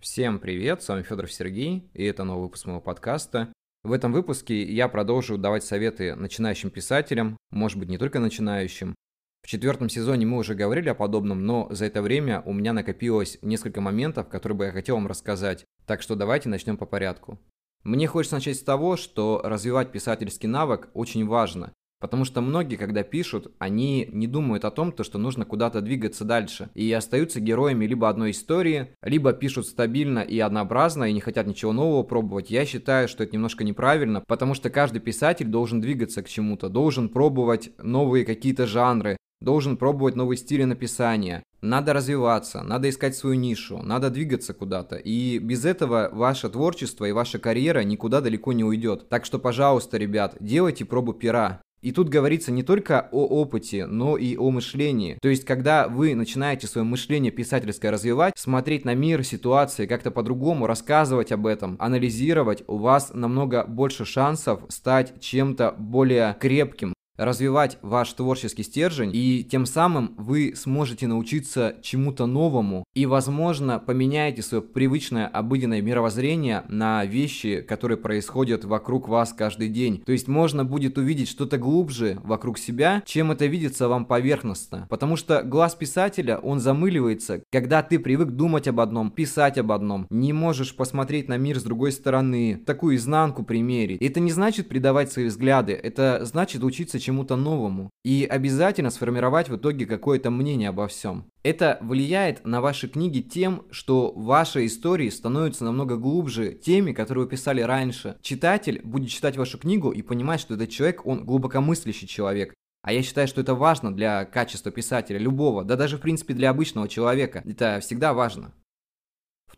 Всем привет, с вами Федор Сергей, и это новый выпуск моего подкаста. В этом выпуске я продолжу давать советы начинающим писателям, может быть не только начинающим. В четвертом сезоне мы уже говорили о подобном, но за это время у меня накопилось несколько моментов, которые бы я хотел вам рассказать. Так что давайте начнем по порядку. Мне хочется начать с того, что развивать писательский навык очень важно. Потому что многие, когда пишут, они не думают о том, то, что нужно куда-то двигаться дальше. И остаются героями либо одной истории, либо пишут стабильно и однообразно, и не хотят ничего нового пробовать. Я считаю, что это немножко неправильно, потому что каждый писатель должен двигаться к чему-то, должен пробовать новые какие-то жанры, должен пробовать новые стили написания. Надо развиваться, надо искать свою нишу, надо двигаться куда-то. И без этого ваше творчество и ваша карьера никуда далеко не уйдет. Так что, пожалуйста, ребят, делайте пробу пера. И тут говорится не только о опыте, но и о мышлении. То есть, когда вы начинаете свое мышление писательское развивать, смотреть на мир, ситуации как-то по-другому, рассказывать об этом, анализировать, у вас намного больше шансов стать чем-то более крепким, развивать ваш творческий стержень, и тем самым вы сможете научиться чему-то новому, и, возможно, поменяете свое привычное обыденное мировоззрение на вещи, которые происходят вокруг вас каждый день. То есть можно будет увидеть что-то глубже вокруг себя, чем это видится вам поверхностно. Потому что глаз писателя, он замыливается, когда ты привык думать об одном, писать об одном, не можешь посмотреть на мир с другой стороны, такую изнанку примерить. Это не значит предавать свои взгляды, это значит учиться чему чему-то новому и обязательно сформировать в итоге какое-то мнение обо всем. Это влияет на ваши книги тем, что ваши истории становятся намного глубже теми, которые вы писали раньше. Читатель будет читать вашу книгу и понимать, что этот человек, он глубокомыслящий человек. А я считаю, что это важно для качества писателя, любого, да даже в принципе для обычного человека. Это всегда важно.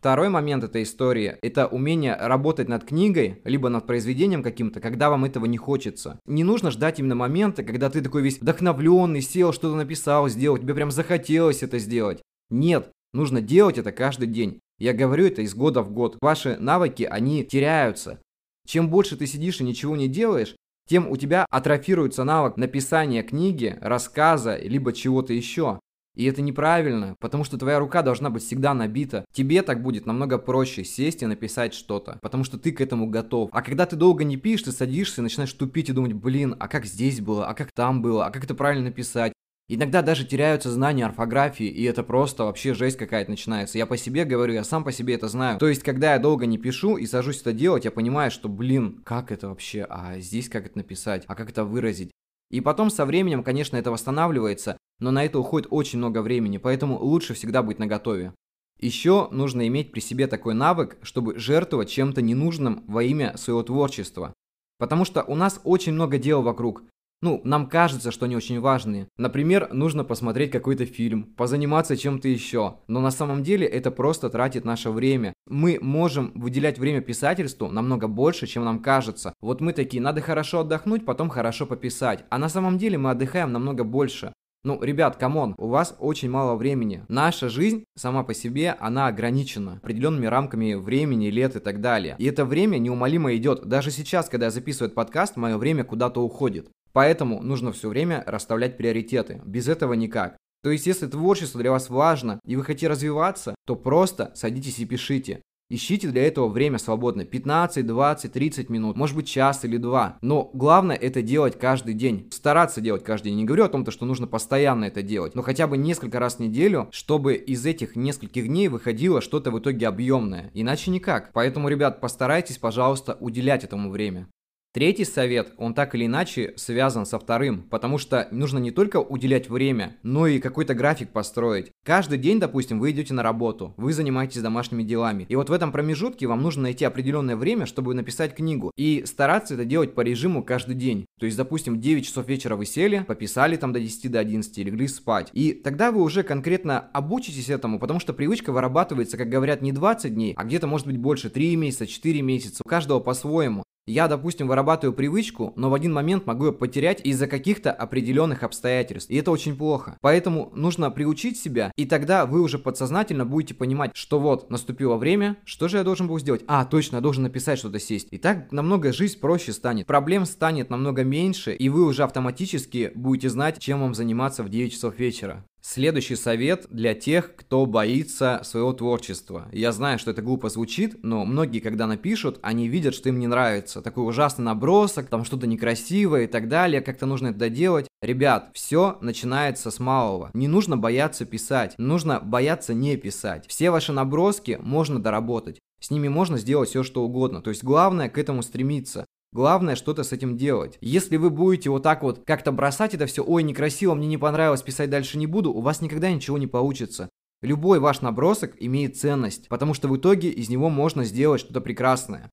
Второй момент этой истории – это умение работать над книгой, либо над произведением каким-то, когда вам этого не хочется. Не нужно ждать именно момента, когда ты такой весь вдохновленный, сел, что-то написал, сделал, тебе прям захотелось это сделать. Нет, нужно делать это каждый день. Я говорю это из года в год. Ваши навыки, они теряются. Чем больше ты сидишь и ничего не делаешь, тем у тебя атрофируется навык написания книги, рассказа, либо чего-то еще. И это неправильно, потому что твоя рука должна быть всегда набита. Тебе так будет намного проще сесть и написать что-то, потому что ты к этому готов. А когда ты долго не пишешь, ты садишься и начинаешь тупить и думать, блин, а как здесь было, а как там было, а как это правильно написать. Иногда даже теряются знания орфографии, и это просто вообще жесть какая-то начинается. Я по себе говорю, я сам по себе это знаю. То есть, когда я долго не пишу и сажусь это делать, я понимаю, что, блин, как это вообще, а здесь как это написать, а как это выразить. И потом со временем, конечно, это восстанавливается, но на это уходит очень много времени, поэтому лучше всегда быть наготове. Еще нужно иметь при себе такой навык, чтобы жертвовать чем-то ненужным во имя своего творчества. Потому что у нас очень много дел вокруг. Ну, нам кажется, что они очень важные. Например, нужно посмотреть какой-то фильм, позаниматься чем-то еще. Но на самом деле это просто тратит наше время. Мы можем выделять время писательству намного больше, чем нам кажется. Вот мы такие, надо хорошо отдохнуть, потом хорошо пописать. А на самом деле мы отдыхаем намного больше. Ну, ребят, come on, у вас очень мало времени. Наша жизнь сама по себе, она ограничена определенными рамками времени, лет и так далее. И это время неумолимо идет. Даже сейчас, когда я записываю этот подкаст, мое время куда-то уходит. Поэтому нужно все время расставлять приоритеты. Без этого никак. То есть, если творчество для вас важно и вы хотите развиваться, то просто садитесь и пишите. Ищите для этого время свободное. 15, 20, 30 минут, может быть час или два. Но главное это делать каждый день. Стараться делать каждый день. Не говорю о том, что нужно постоянно это делать, но хотя бы несколько раз в неделю, чтобы из этих нескольких дней выходило что-то в итоге объемное. Иначе никак. Поэтому, ребят, постарайтесь, пожалуйста, уделять этому время. Третий совет, он так или иначе связан со вторым, потому что нужно не только уделять время, но и какой-то график построить. Каждый день, допустим, вы идете на работу, вы занимаетесь домашними делами. И вот в этом промежутке вам нужно найти определенное время, чтобы написать книгу. И стараться это делать по режиму каждый день. То есть, допустим, 9 часов вечера вы сели, пописали там до 10 до 11, легли спать. И тогда вы уже конкретно обучитесь этому, потому что привычка вырабатывается, как говорят, не 20 дней, а где-то может быть больше 3 месяца, 4 месяца. У каждого по-своему. Я, допустим, вырабатываю привычку, но в один момент могу ее потерять из-за каких-то определенных обстоятельств. И это очень плохо. Поэтому нужно приучить себя, и тогда вы уже подсознательно будете понимать, что вот, наступило время, что же я должен был сделать? А, точно, я должен написать что-то сесть. И так намного жизнь проще станет. Проблем станет намного меньше, и вы уже автоматически будете знать, чем вам заниматься в 9 часов вечера. Следующий совет для тех, кто боится своего творчества. Я знаю, что это глупо звучит, но многие, когда напишут, они видят, что им не нравится. Такой ужасный набросок, там что-то некрасивое и так далее, как-то нужно это доделать. Ребят, все начинается с малого. Не нужно бояться писать, нужно бояться не писать. Все ваши наброски можно доработать. С ними можно сделать все, что угодно. То есть главное к этому стремиться. Главное что-то с этим делать. Если вы будете вот так вот как-то бросать это все, ой, некрасиво, мне не понравилось, писать дальше не буду, у вас никогда ничего не получится. Любой ваш набросок имеет ценность, потому что в итоге из него можно сделать что-то прекрасное.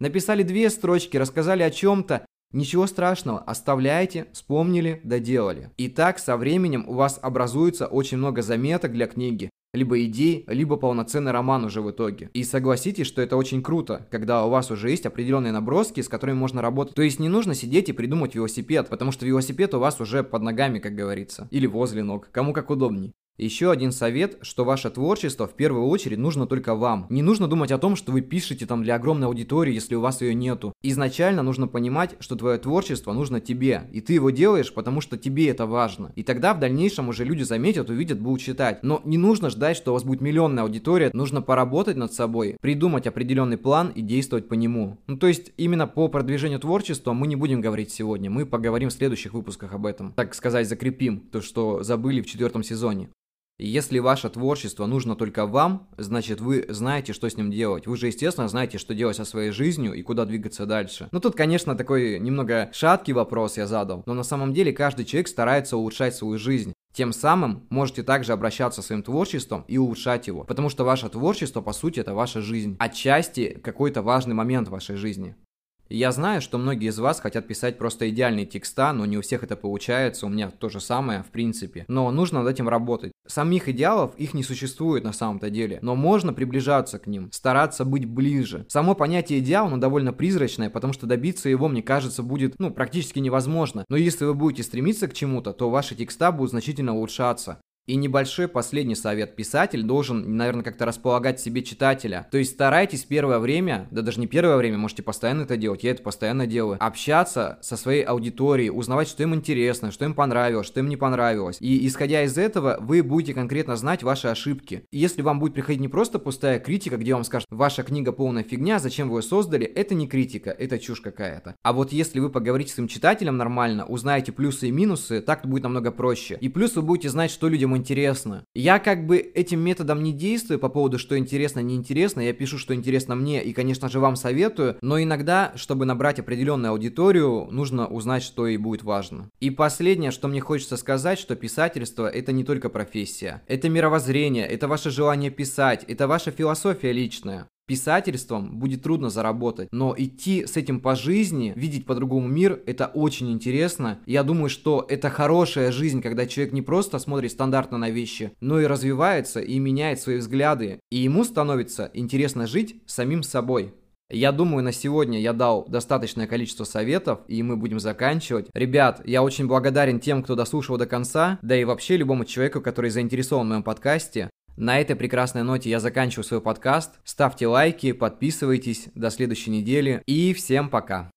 Написали две строчки, рассказали о чем-то, Ничего страшного, оставляйте, вспомнили, доделали. И так со временем у вас образуется очень много заметок для книги, либо идей, либо полноценный роман уже в итоге. И согласитесь, что это очень круто, когда у вас уже есть определенные наброски, с которыми можно работать. То есть не нужно сидеть и придумать велосипед, потому что велосипед у вас уже под ногами, как говорится. Или возле ног, кому как удобней. Еще один совет, что ваше творчество в первую очередь нужно только вам. Не нужно думать о том, что вы пишете там для огромной аудитории, если у вас ее нету. Изначально нужно понимать, что твое творчество нужно тебе, и ты его делаешь, потому что тебе это важно. И тогда в дальнейшем уже люди заметят, увидят, будут читать. Но не нужно ждать, что у вас будет миллионная аудитория, нужно поработать над собой, придумать определенный план и действовать по нему. Ну то есть именно по продвижению творчества мы не будем говорить сегодня, мы поговорим в следующих выпусках об этом. Так сказать, закрепим то, что забыли в четвертом сезоне. Если ваше творчество нужно только вам, значит вы знаете, что с ним делать. Вы же, естественно, знаете, что делать со своей жизнью и куда двигаться дальше. Ну тут, конечно, такой немного шаткий вопрос я задал, но на самом деле каждый человек старается улучшать свою жизнь. Тем самым можете также обращаться своим творчеством и улучшать его, потому что ваше творчество, по сути, это ваша жизнь. Отчасти какой-то важный момент в вашей жизни. Я знаю, что многие из вас хотят писать просто идеальные текста, но не у всех это получается, у меня то же самое, в принципе. Но нужно над этим работать. Самих идеалов их не существует на самом-то деле, но можно приближаться к ним, стараться быть ближе. Само понятие идеал, оно довольно призрачное, потому что добиться его, мне кажется, будет, ну, практически невозможно. Но если вы будете стремиться к чему-то, то ваши текста будут значительно улучшаться. И небольшой последний совет. Писатель должен, наверное, как-то располагать себе читателя. То есть старайтесь первое время, да даже не первое время, можете постоянно это делать, я это постоянно делаю, общаться со своей аудиторией, узнавать, что им интересно, что им понравилось, что им не понравилось. И исходя из этого, вы будете конкретно знать ваши ошибки. И если вам будет приходить не просто пустая критика, где вам скажут, ваша книга полная фигня, зачем вы ее создали, это не критика, это чушь какая-то. А вот если вы поговорите с своим читателем нормально, узнаете плюсы и минусы, так будет намного проще. И плюс вы будете знать, что людям интересно. Я как бы этим методом не действую по поводу, что интересно, неинтересно. Я пишу, что интересно мне и, конечно же, вам советую. Но иногда, чтобы набрать определенную аудиторию, нужно узнать, что ей будет важно. И последнее, что мне хочется сказать, что писательство это не только профессия. Это мировоззрение, это ваше желание писать, это ваша философия личная писательством будет трудно заработать, но идти с этим по жизни, видеть по-другому мир, это очень интересно. Я думаю, что это хорошая жизнь, когда человек не просто смотрит стандартно на вещи, но и развивается и меняет свои взгляды, и ему становится интересно жить самим собой. Я думаю, на сегодня я дал достаточное количество советов, и мы будем заканчивать. Ребят, я очень благодарен тем, кто дослушал до конца, да и вообще любому человеку, который заинтересован в моем подкасте. На этой прекрасной ноте я заканчиваю свой подкаст. Ставьте лайки, подписывайтесь. До следующей недели и всем пока.